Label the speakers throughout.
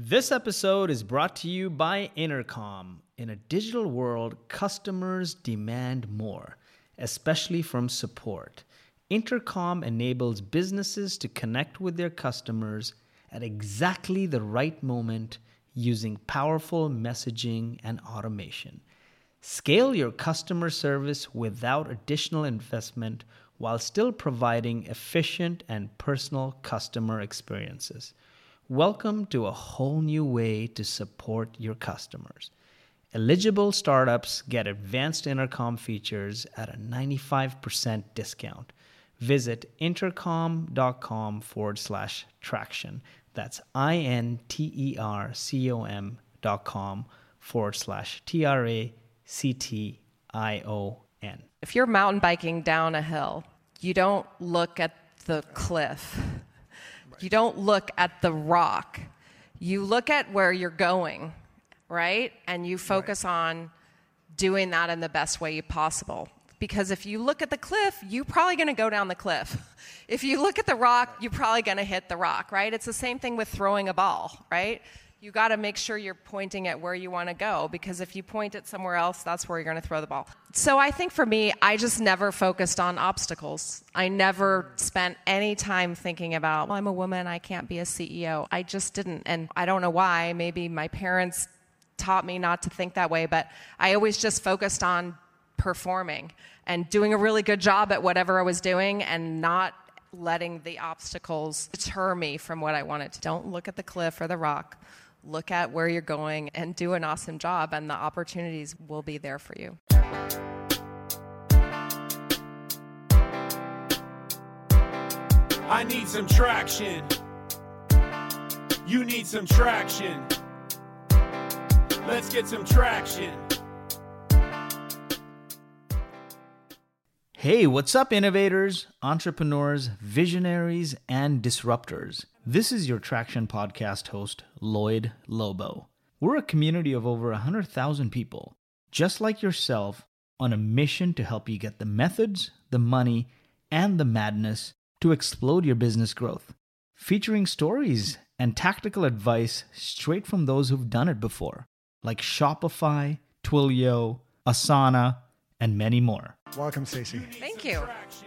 Speaker 1: This episode is brought to you by Intercom. In a digital world, customers demand more, especially from support. Intercom enables businesses to connect with their customers at exactly the right moment using powerful messaging and automation. Scale your customer service without additional investment while still providing efficient and personal customer experiences. Welcome to a whole new way to support your customers. Eligible startups get advanced intercom features at a 95% discount. Visit intercom.com forward slash traction. That's I N T E R C O M dot com forward slash T R A C T I O N.
Speaker 2: If you're mountain biking down a hill, you don't look at the cliff, you don't look at the rock, you look at where you're going, right? And you focus on doing that in the best way possible. Because if you look at the cliff, you're probably going to go down the cliff. If you look at the rock, you're probably going to hit the rock, right? It's the same thing with throwing a ball, right? You got to make sure you're pointing at where you want to go because if you point it somewhere else, that's where you're going to throw the ball. So I think for me, I just never focused on obstacles. I never spent any time thinking about, well, I'm a woman, I can't be a CEO. I just didn't. And I don't know why. Maybe my parents taught me not to think that way, but I always just focused on performing and doing a really good job at whatever I was doing and not letting the obstacles deter me from what I wanted to. Don't look at the cliff or the rock. Look at where you're going and do an awesome job, and the opportunities will be there for you.
Speaker 3: I need some traction. You need some traction. Let's get some traction.
Speaker 1: Hey, what's up, innovators, entrepreneurs, visionaries, and disruptors? This is your Traction Podcast host, Lloyd Lobo. We're a community of over 100,000 people, just like yourself, on a mission to help you get the methods, the money, and the madness to explode your business growth. Featuring stories and tactical advice straight from those who've done it before, like Shopify, Twilio, Asana, and many more.
Speaker 4: Welcome, Stacey.
Speaker 2: Thank you.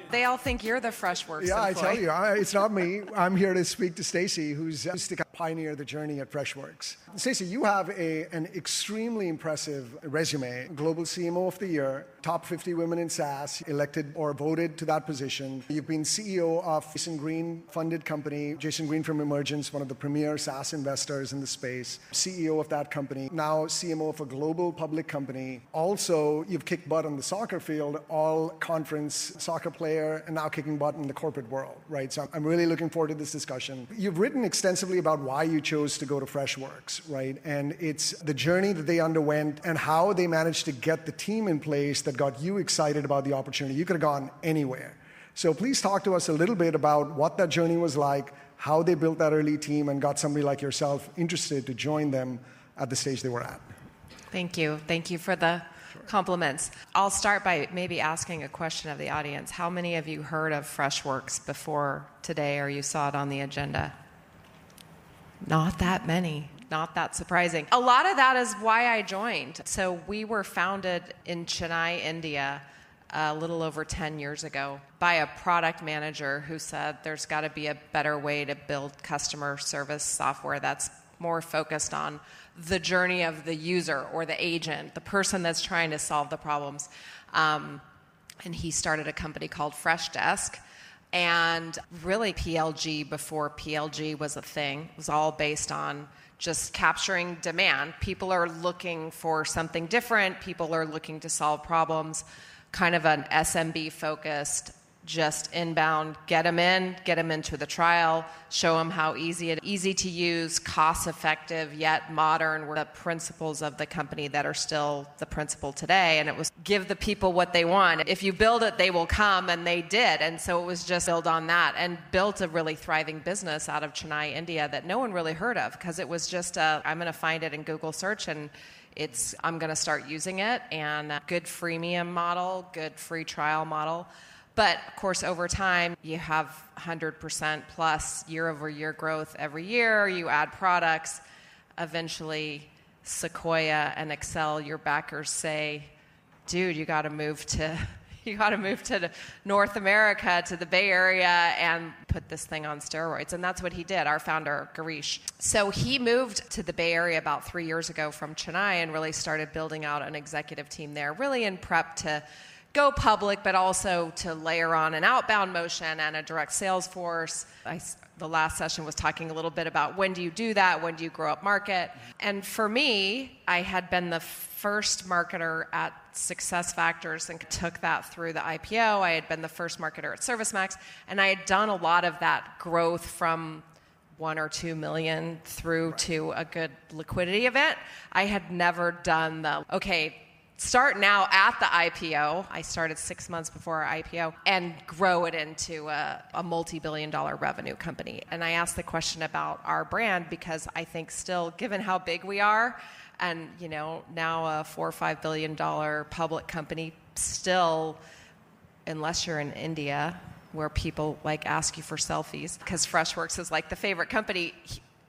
Speaker 2: They all think you're the Freshworks
Speaker 4: Yeah, I
Speaker 2: employee.
Speaker 4: tell you, I, it's not me. I'm here to speak to Stacey, who's uh, to pioneer the journey at Freshworks. Stacey, you have a, an extremely impressive resume. Global CMO of the Year, top 50 women in SaaS, elected or voted to that position. You've been CEO of Jason Green funded company, Jason Green from Emergence, one of the premier SaaS investors in the space, CEO of that company, now CMO of a global public company. Also, you've kicked butt on the soccer field, all conference soccer player, and now kicking butt in the corporate world, right? So I'm really looking forward to this discussion. You've written extensively about why you chose to go to Freshworks, right? And it's the journey that they underwent and how they managed to get the team in place that got you excited about the opportunity. You could have gone anywhere. So please talk to us a little bit about what that journey was like, how they built that early team, and got somebody like yourself interested to join them at the stage they were at.
Speaker 2: Thank you. Thank you for the compliments. I'll start by maybe asking a question of the audience. How many of you heard of Freshworks before today or you saw it on the agenda? Not that many. Not that surprising. A lot of that is why I joined. So we were founded in Chennai, India, a little over 10 years ago by a product manager who said there's got to be a better way to build customer service software that's more focused on the journey of the user or the agent, the person that's trying to solve the problems. Um, and he started a company called Freshdesk. And really, PLG before PLG was a thing, it was all based on just capturing demand. People are looking for something different, people are looking to solve problems, kind of an SMB focused just inbound, get them in, get them into the trial, show them how easy it easy to use, cost effective yet modern were the principles of the company that are still the principle today and it was give the people what they want. If you build it, they will come and they did. And so it was just build on that and built a really thriving business out of Chennai, India that no one really heard of because it was just a, I'm going to find it in Google search and it's I'm going to start using it and uh, good freemium model, good free trial model. But of course, over time, you have 100% plus year over year growth every year. You add products. eventually Sequoia and Accel, your backers say, dude, you got to move to you got to move to North America, to the Bay Area, and put this thing on steroids. And that's what he did, our founder, Girish. So he moved to the Bay Area about three years ago from Chennai and really started building out an executive team there, really in prep to go public, but also to layer on an outbound motion and a direct sales force. I, the last session was talking a little bit about when do you do that, when do you grow up market. And for me, I had been the first marketer at Success Factors and took that through the IPO. I had been the first marketer at ServiceMax, and I had done a lot of that growth from one or two million through right. to a good liquidity event. I had never done the, okay, start now at the IPO. I started six months before our IPO and grow it into a, a multi billion dollar revenue company. And I asked the question about our brand because I think, still, given how big we are, and you know now a four or five billion dollar public company still unless you're in india where people like ask you for selfies because freshworks is like the favorite company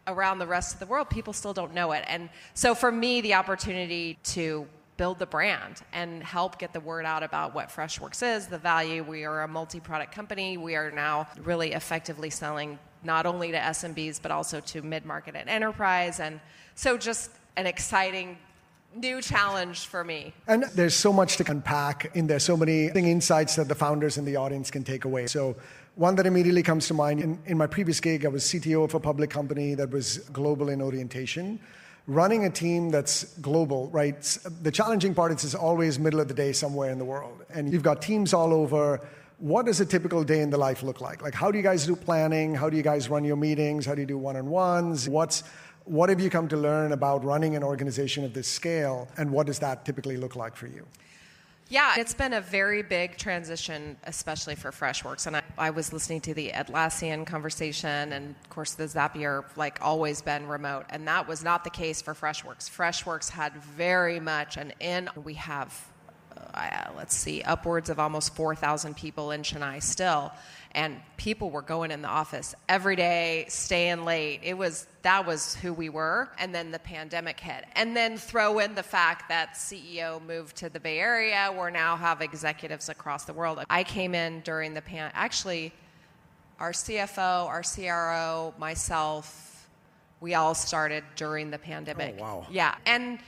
Speaker 2: around the rest of the world people still don't know it and so for me the opportunity to build the brand and help get the word out about what freshworks is the value we are a multi-product company we are now really effectively selling not only to smbs but also to mid-market and enterprise and so just an exciting new challenge for me.
Speaker 4: And there's so much to unpack in there, so many insights that the founders and the audience can take away. So, one that immediately comes to mind in, in my previous gig, I was CTO of a public company that was global in orientation. Running a team that's global, right? The challenging part is it's always middle of the day somewhere in the world. And you've got teams all over. What does a typical day in the life look like? Like, how do you guys do planning? How do you guys run your meetings? How do you do one on ones? What's what have you come to learn about running an organization of this scale, and what does that typically look like for you?
Speaker 2: Yeah, it's been a very big transition, especially for Freshworks. And I, I, was listening to the Atlassian conversation, and of course, the Zapier, like, always been remote. And that was not the case for Freshworks. Freshworks had very much an in. We have, uh, let's see, upwards of almost 4,000 people in Chennai still and people were going in the office every day, staying late. It was that was who we were, and then the pandemic hit, and then throw in the fact that CEO moved to the Bay Area. We now have executives across the world. I came in during the pan. Actually, our CFO, our CRO, myself, we all started during the pandemic.
Speaker 4: Oh, wow.
Speaker 2: Yeah, and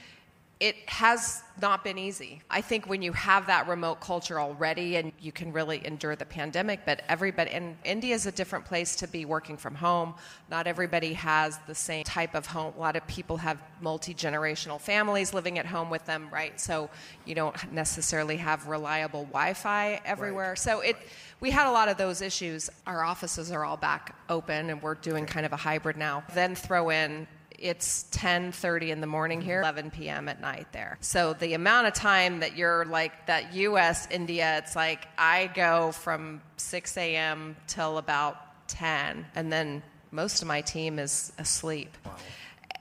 Speaker 2: it has not been easy. I think when you have that remote culture already and you can really endure the pandemic, but everybody, and India is a different place to be working from home. Not everybody has the same type of home. A lot of people have multi generational families living at home with them, right? So you don't necessarily have reliable Wi Fi everywhere. Right. So it, we had a lot of those issues. Our offices are all back open and we're doing kind of a hybrid now. Then throw in it's 10:30 in the morning here, mm-hmm. 11 p.m. at night there. So the amount of time that you're like that U.S. India, it's like I go from 6 a.m. till about 10, and then most of my team is asleep. Wow.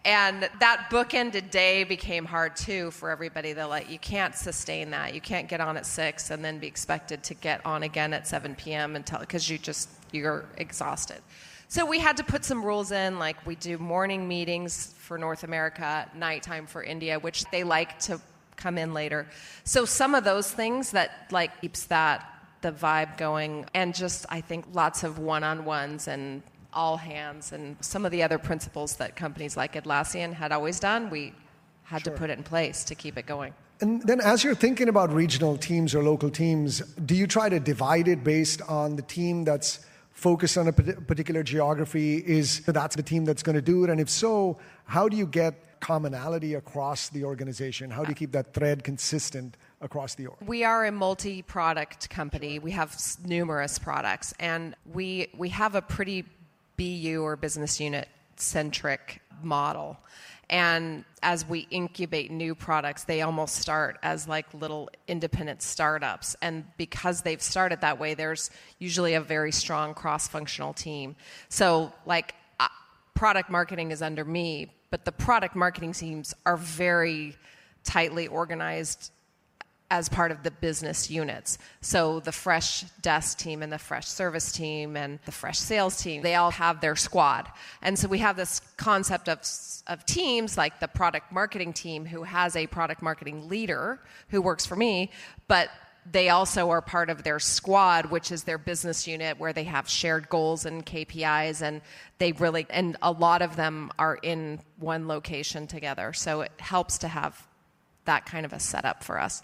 Speaker 2: And that bookended day became hard too for everybody. They're like, you can't sustain that. You can't get on at six and then be expected to get on again at 7 p.m. until because you just you're exhausted. So we had to put some rules in, like we do morning meetings for North America, nighttime for India, which they like to come in later. So some of those things that like keeps that the vibe going, and just I think lots of one-on-ones and all hands, and some of the other principles that companies like Atlassian had always done. We had sure. to put it in place to keep it going.
Speaker 4: And then, as you're thinking about regional teams or local teams, do you try to divide it based on the team that's focus on a particular geography? Is that's the team that's going to do it? And if so, how do you get commonality across the organization? How do you keep that thread consistent across the org?
Speaker 2: We are a multi-product company. We have numerous products, and we we have a pretty BU or business unit centric model. And as we incubate new products, they almost start as like little independent startups. And because they've started that way, there's usually a very strong cross functional team. So, like, uh, product marketing is under me, but the product marketing teams are very tightly organized as part of the business units. So the fresh desk team and the Freshservice team and the Freshsales team, they all have their squad. And so we have this concept of, of teams like the product marketing team who has a product marketing leader who works for me, but they also are part of their squad, which is their business unit where they have shared goals and KPIs and they really and a lot of them are in one location together. So it helps to have that kind of a setup for us.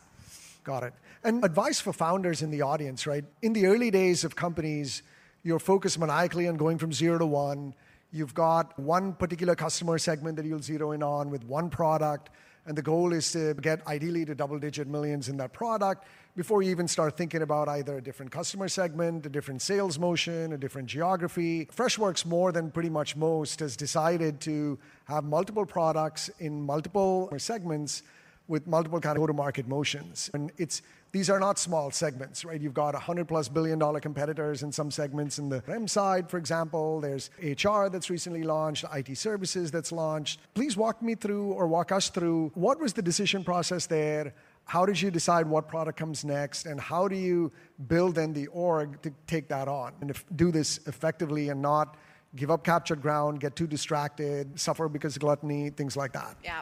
Speaker 4: Got it. And advice for founders in the audience, right? In the early days of companies, you're focused maniacally on going from zero to one. You've got one particular customer segment that you'll zero in on with one product, and the goal is to get ideally to double digit millions in that product before you even start thinking about either a different customer segment, a different sales motion, a different geography. Freshworks, more than pretty much most, has decided to have multiple products in multiple segments with multiple kind of go-to-market motions. And it's these are not small segments, right? You've got 100 plus billion dollar competitors in some segments in the M side, for example. There's HR that's recently launched, IT services that's launched. Please walk me through or walk us through what was the decision process there? How did you decide what product comes next? And how do you build then the org to take that on and do this effectively and not give up captured ground, get too distracted, suffer because of gluttony, things like that?
Speaker 2: Yeah.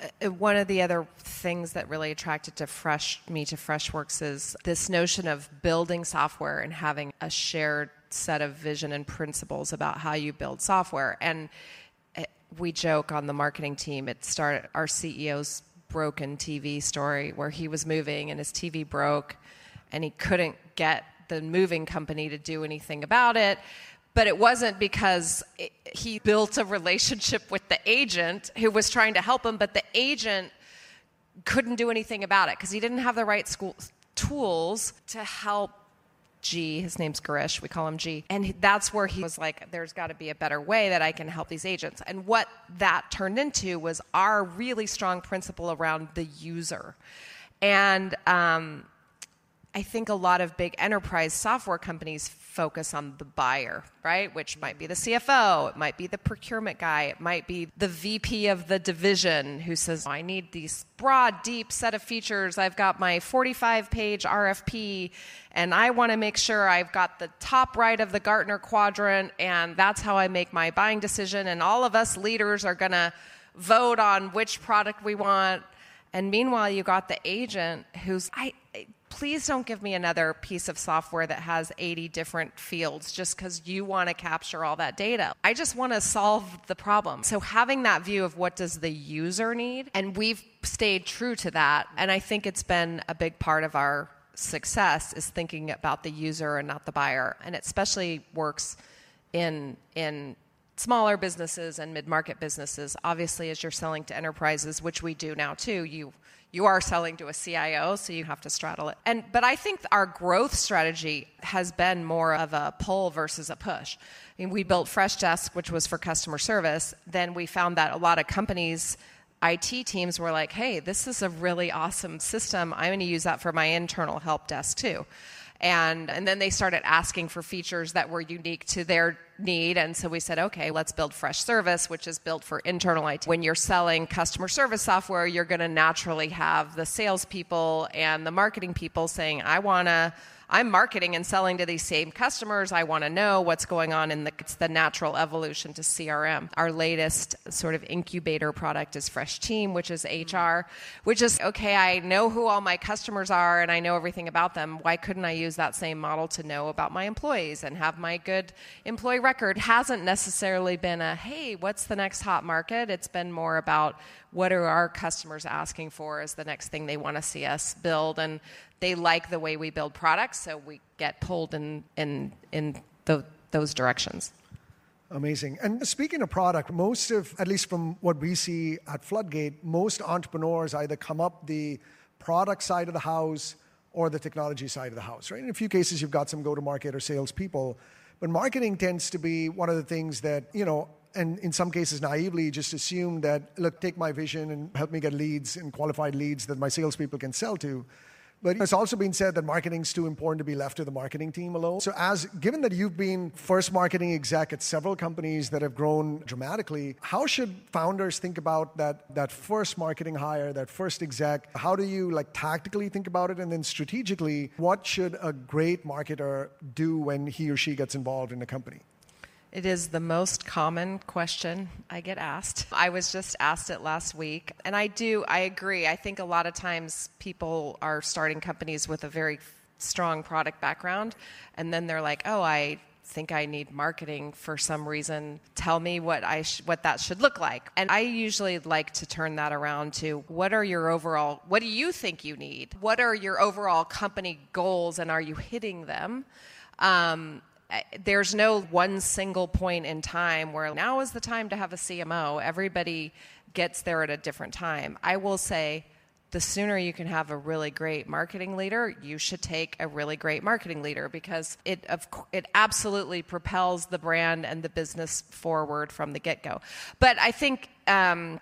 Speaker 2: Uh, one of the other things that really attracted to fresh me to freshworks is this notion of building software and having a shared set of vision and principles about how you build software. And uh, we joke on the marketing team it started our ceo's broken tv story where he was moving and his tv broke and he couldn't get the moving company to do anything about it but it wasn't because it, he built a relationship with the agent who was trying to help him, but the agent couldn't do anything about it because he didn't have the right school, tools to help G. His name's Girish. We call him G. And that's where he was like, there's got to be a better way that I can help these agents. And what that turned into was our really strong principle around the user. And um, I think a lot of big enterprise software companies focus on the buyer, right? Which might be the CFO, it might be the procurement guy, it might be the VP of the division who says, I need these broad, deep set of features. I've got my 45 page RFP, and I want to make sure I've got the top right of the Gartner quadrant, and that's how I make my buying decision. And all of us leaders are going to vote on which product we want. And meanwhile, you got the agent who's, I, please don't give me another piece of software that has 80 different fields just because you want to capture all that data. I just want to solve the problem. So having that view of what does the user need, and we've stayed true to that, and I think it's been a big part of our success is thinking about the user and not the buyer, and it especially works in in smaller businesses and mid-market businesses obviously as you're selling to enterprises which we do now too you you are selling to a CIO, so you have to straddle it. And but I think our growth strategy has been more of a pull versus a push. I mean, we built Freshdesk, which was for customer service. Then we found that a lot of companies IT teams were like, hey, this is a really awesome system. I'm going to use that for my internal help desk too and and then they started asking for features that were unique to their need. And so we said okay let's build Freshservice, which is built for internal IT when you're selling customer service software you're going to naturally have the salespeople and the marketing people saying I want to I'm marketing and selling to these same customers. I want to know what's going on in the it's the natural evolution to CRM. Our latest sort of incubator product is Freshteam, which is mm-hmm. HR, which is okay, I know who all my customers are and I know everything about them. Why couldn't I use that same model to know about my employees and have my good employee record? Hasn't necessarily been a hey, what's the next hot market? It's been more about what are our customers asking for as the next thing they want to see us build. And they like the way we build products so we get pulled in in in the, those directions.
Speaker 4: Amazing. And speaking of product most of at least from what we see at floodgate most entrepreneurs either come up the product side of the house or the technology side of the house right? In a few cases you've got some go to market or sales people but marketing tends to be one of the things that you know and in some cases naively just assume that look take my vision and help me get leads and qualified leads that my salespeople can sell to But it's also been said that marketing is too important to be left to the marketing team alone. So, as given that you've been first marketing exec at several companies that have grown dramatically, how should founders think about that that first marketing hire, that first exec? How do you like tactically think about it, and then strategically, what should a great marketer do when he or she gets involved in a company?
Speaker 2: It is the most common question I get asked. I was just asked it last week. And I do, I agree. I think a lot of times people are starting companies with a very strong product background. And then they're like, oh, I think I need marketing for some reason. Tell me what I sh- what that should look like. And I usually like to turn that around to what are your overall what do you think you need? What are your overall company goals and are you hitting them? Um, there's no one single point in time where now is the time to have a CMO. Everybody gets there at a different time. I will say the sooner you can have a really great marketing leader, you should take a really great marketing leader because it of, it absolutely propels the brand and the business forward from the get go. But I think. Um,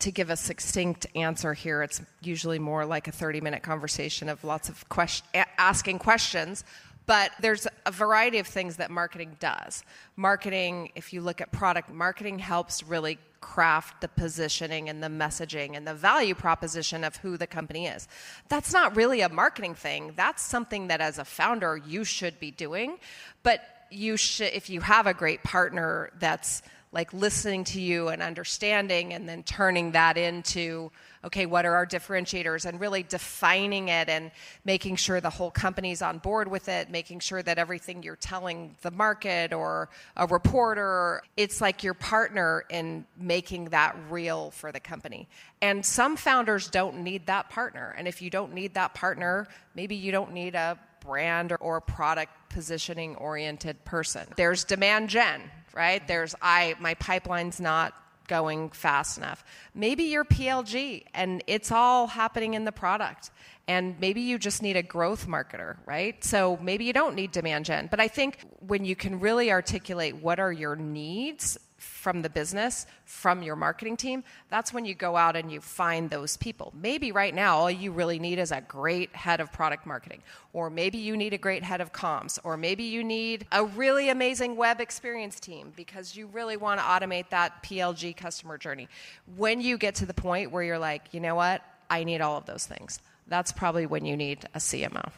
Speaker 2: to give a succinct answer here, it's usually more like a 30 minute conversation of lots of question, asking questions. But there's a variety of things that marketing does. Marketing, if you look at product, marketing helps really craft the positioning and the messaging and the value proposition of who the company is. That's not really a marketing thing. That's something that as a founder you should be doing. But you should if you have a great partner that's like listening to you and understanding and then turning that into okay what are our differentiators? And really defining it and making sure the whole company's on board with it making sure that everything you're telling the market or a reporter it's like your partner in making that real for the company. And some founders don't need that partner. And if you don't need that partner maybe you don't need a brand or, product positioning oriented person. There's demand gen right? There's I my pipeline's not going fast enough. Maybe you're PLG and it's all happening in the product. And maybe you just need a growth marketer, right? So maybe you don't need demand gen. But I think when you can really articulate what are your needs from the business, from your marketing team, that's when you go out and you find those people. Maybe right now all you really need is a great head of product marketing, or maybe you need a great head of comms, or maybe you need a really amazing web experience team because you really want to automate that PLG customer journey. When you get to the point where you're like, you know what, I need all of those things, that's probably when you need a CMO.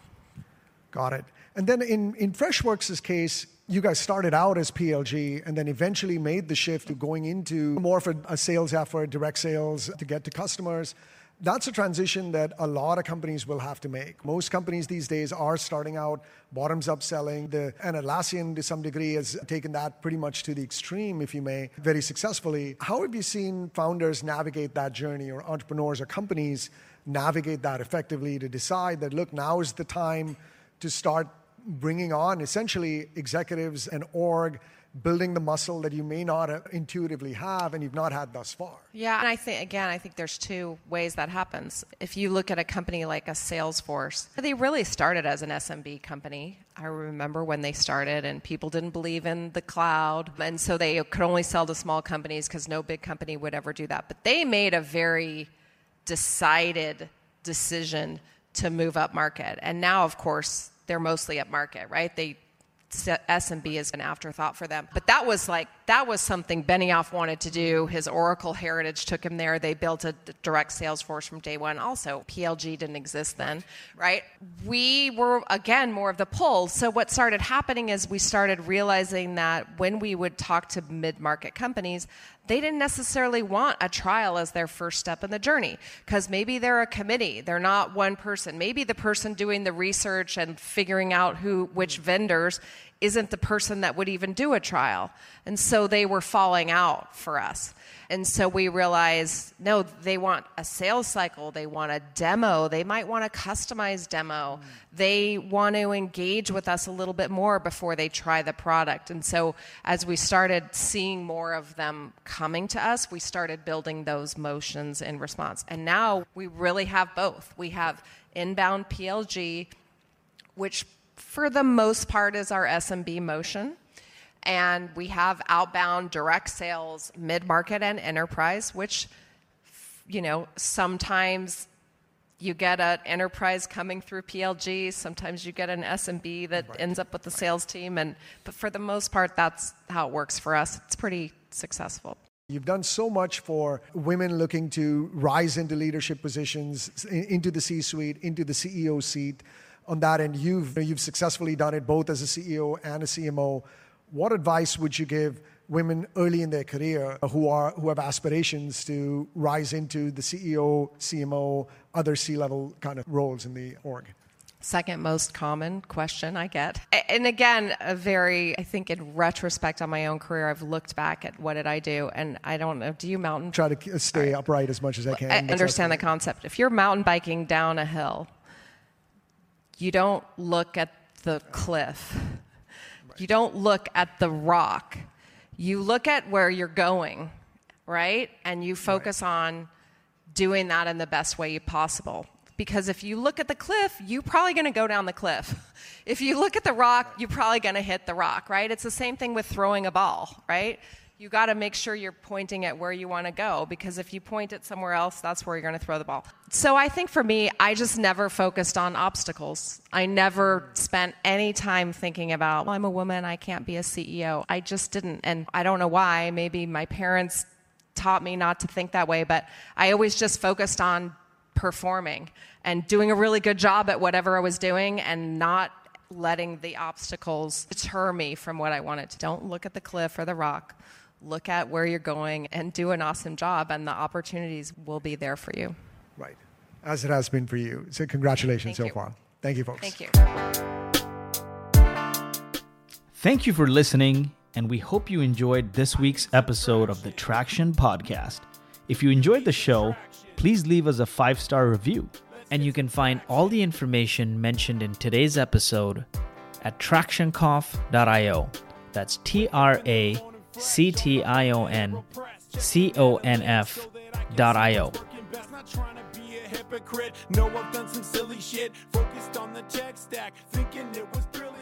Speaker 4: Got it. And then in, in Freshworks' case, you guys started out as PLG and then eventually made the shift to going into more of a, sales effort, direct sales to get to customers. That's a transition that a lot of companies will have to make. Most companies these days are starting out bottoms up selling. The, and Atlassian, to some degree, has taken that pretty much to the extreme, if you may, very successfully. How have you seen founders navigate that journey, or entrepreneurs or companies navigate that effectively to decide that, look, now is the time to start bringing on essentially executives and org building the muscle that you may not intuitively have and you've not had thus far.
Speaker 2: Yeah, and I think again, I think there's two ways that happens. If you look at a company like a Salesforce, they really started as an SMB company. I remember when they started and people didn't believe in the cloud and so they could only sell to small companies cuz no big company would ever do that. But they made a very decided decision to move up market. And now of course they're mostly at market, right? They SMB is an afterthought for them. But that was like that was something Benioff wanted to do. His Oracle heritage took him there. They built a direct sales force from day one. Also, PLG didn't exist then, right? We were again more of the pull. So what started happening is we started realizing that when we would talk to mid-market companies, they didn't necessarily want a trial as their first step in the journey because maybe they're a committee they're not one person. Maybe the person doing the research and figuring out who which vendors isn't the person that would even do a trial and so they were falling out for us and so we realized no, they want a sales cycle, they want a demo, they might want a customized demo. They want to engage with us a little bit more before they try the product. And so as we started seeing more of them coming to us, we started building those motions in response. And now we really have both. We have inbound PLG, which for the most part is our SMB motion and we have outbound direct sales, mid market, and enterprise, which, you know, sometimes you get an enterprise coming through PLG. Sometimes you get an SMB that right. ends up with the sales team, and but for the most part, that's how it works for us. It's pretty successful.
Speaker 4: You've done so much for women looking to rise into leadership positions, into the C-suite, into the CEO seat. On that end, you've you've successfully done it both as a CEO and a CMO. What advice would you give women early in their career who are who have aspirations to rise into the CEO, CMO, other C-level kind of roles in the org?
Speaker 2: Second most common question I get. And again, a very, I think in retrospect on my own career, I've looked back at what did I do, and I don't know. Do you mountain?
Speaker 4: Try to stay right. upright as much as I can. I
Speaker 2: understand the concept. If you're mountain biking down a hill, you don't look at the cliff. You don't look at the rock you look at where you're going, right? And you focus right. on doing that in the best way possible. Because if you look at the cliff, you're probably going to go down the cliff. If you look at the rock, you're probably going to hit the rock, right? It's the same thing with throwing a ball, right? You got to make sure you're pointing at where you want to go because if you point it somewhere else, that's where you're going to throw the ball. So I think for me, I just never focused on obstacles. I never spent any time thinking about, well, I'm a woman, I can't be a CEO. I just didn't. And I don't know why. Maybe my parents taught me not to think that way, but I always just focused on performing and doing a really good job at whatever I was doing and not letting the obstacles deter me from what I wanted to. Don't look at the cliff or the rock look at where you're going and do an awesome job, and the opportunities will be there for you.
Speaker 4: Right. As it has been for you. So, congratulations
Speaker 2: Thank
Speaker 4: so you. far. Thank you, folks.
Speaker 2: Thank you.
Speaker 1: Thank you for listening, and we hope you enjoyed this week's episode of the Traction Podcast. If you enjoyed the show, please leave us a five star review. And you can find all the information mentioned in today's episode at tractionconf.io. That's T R A C T I O N C O N F dot I O. No, I've done some silly shit, focused on the tech stack, thinking it was brilliant.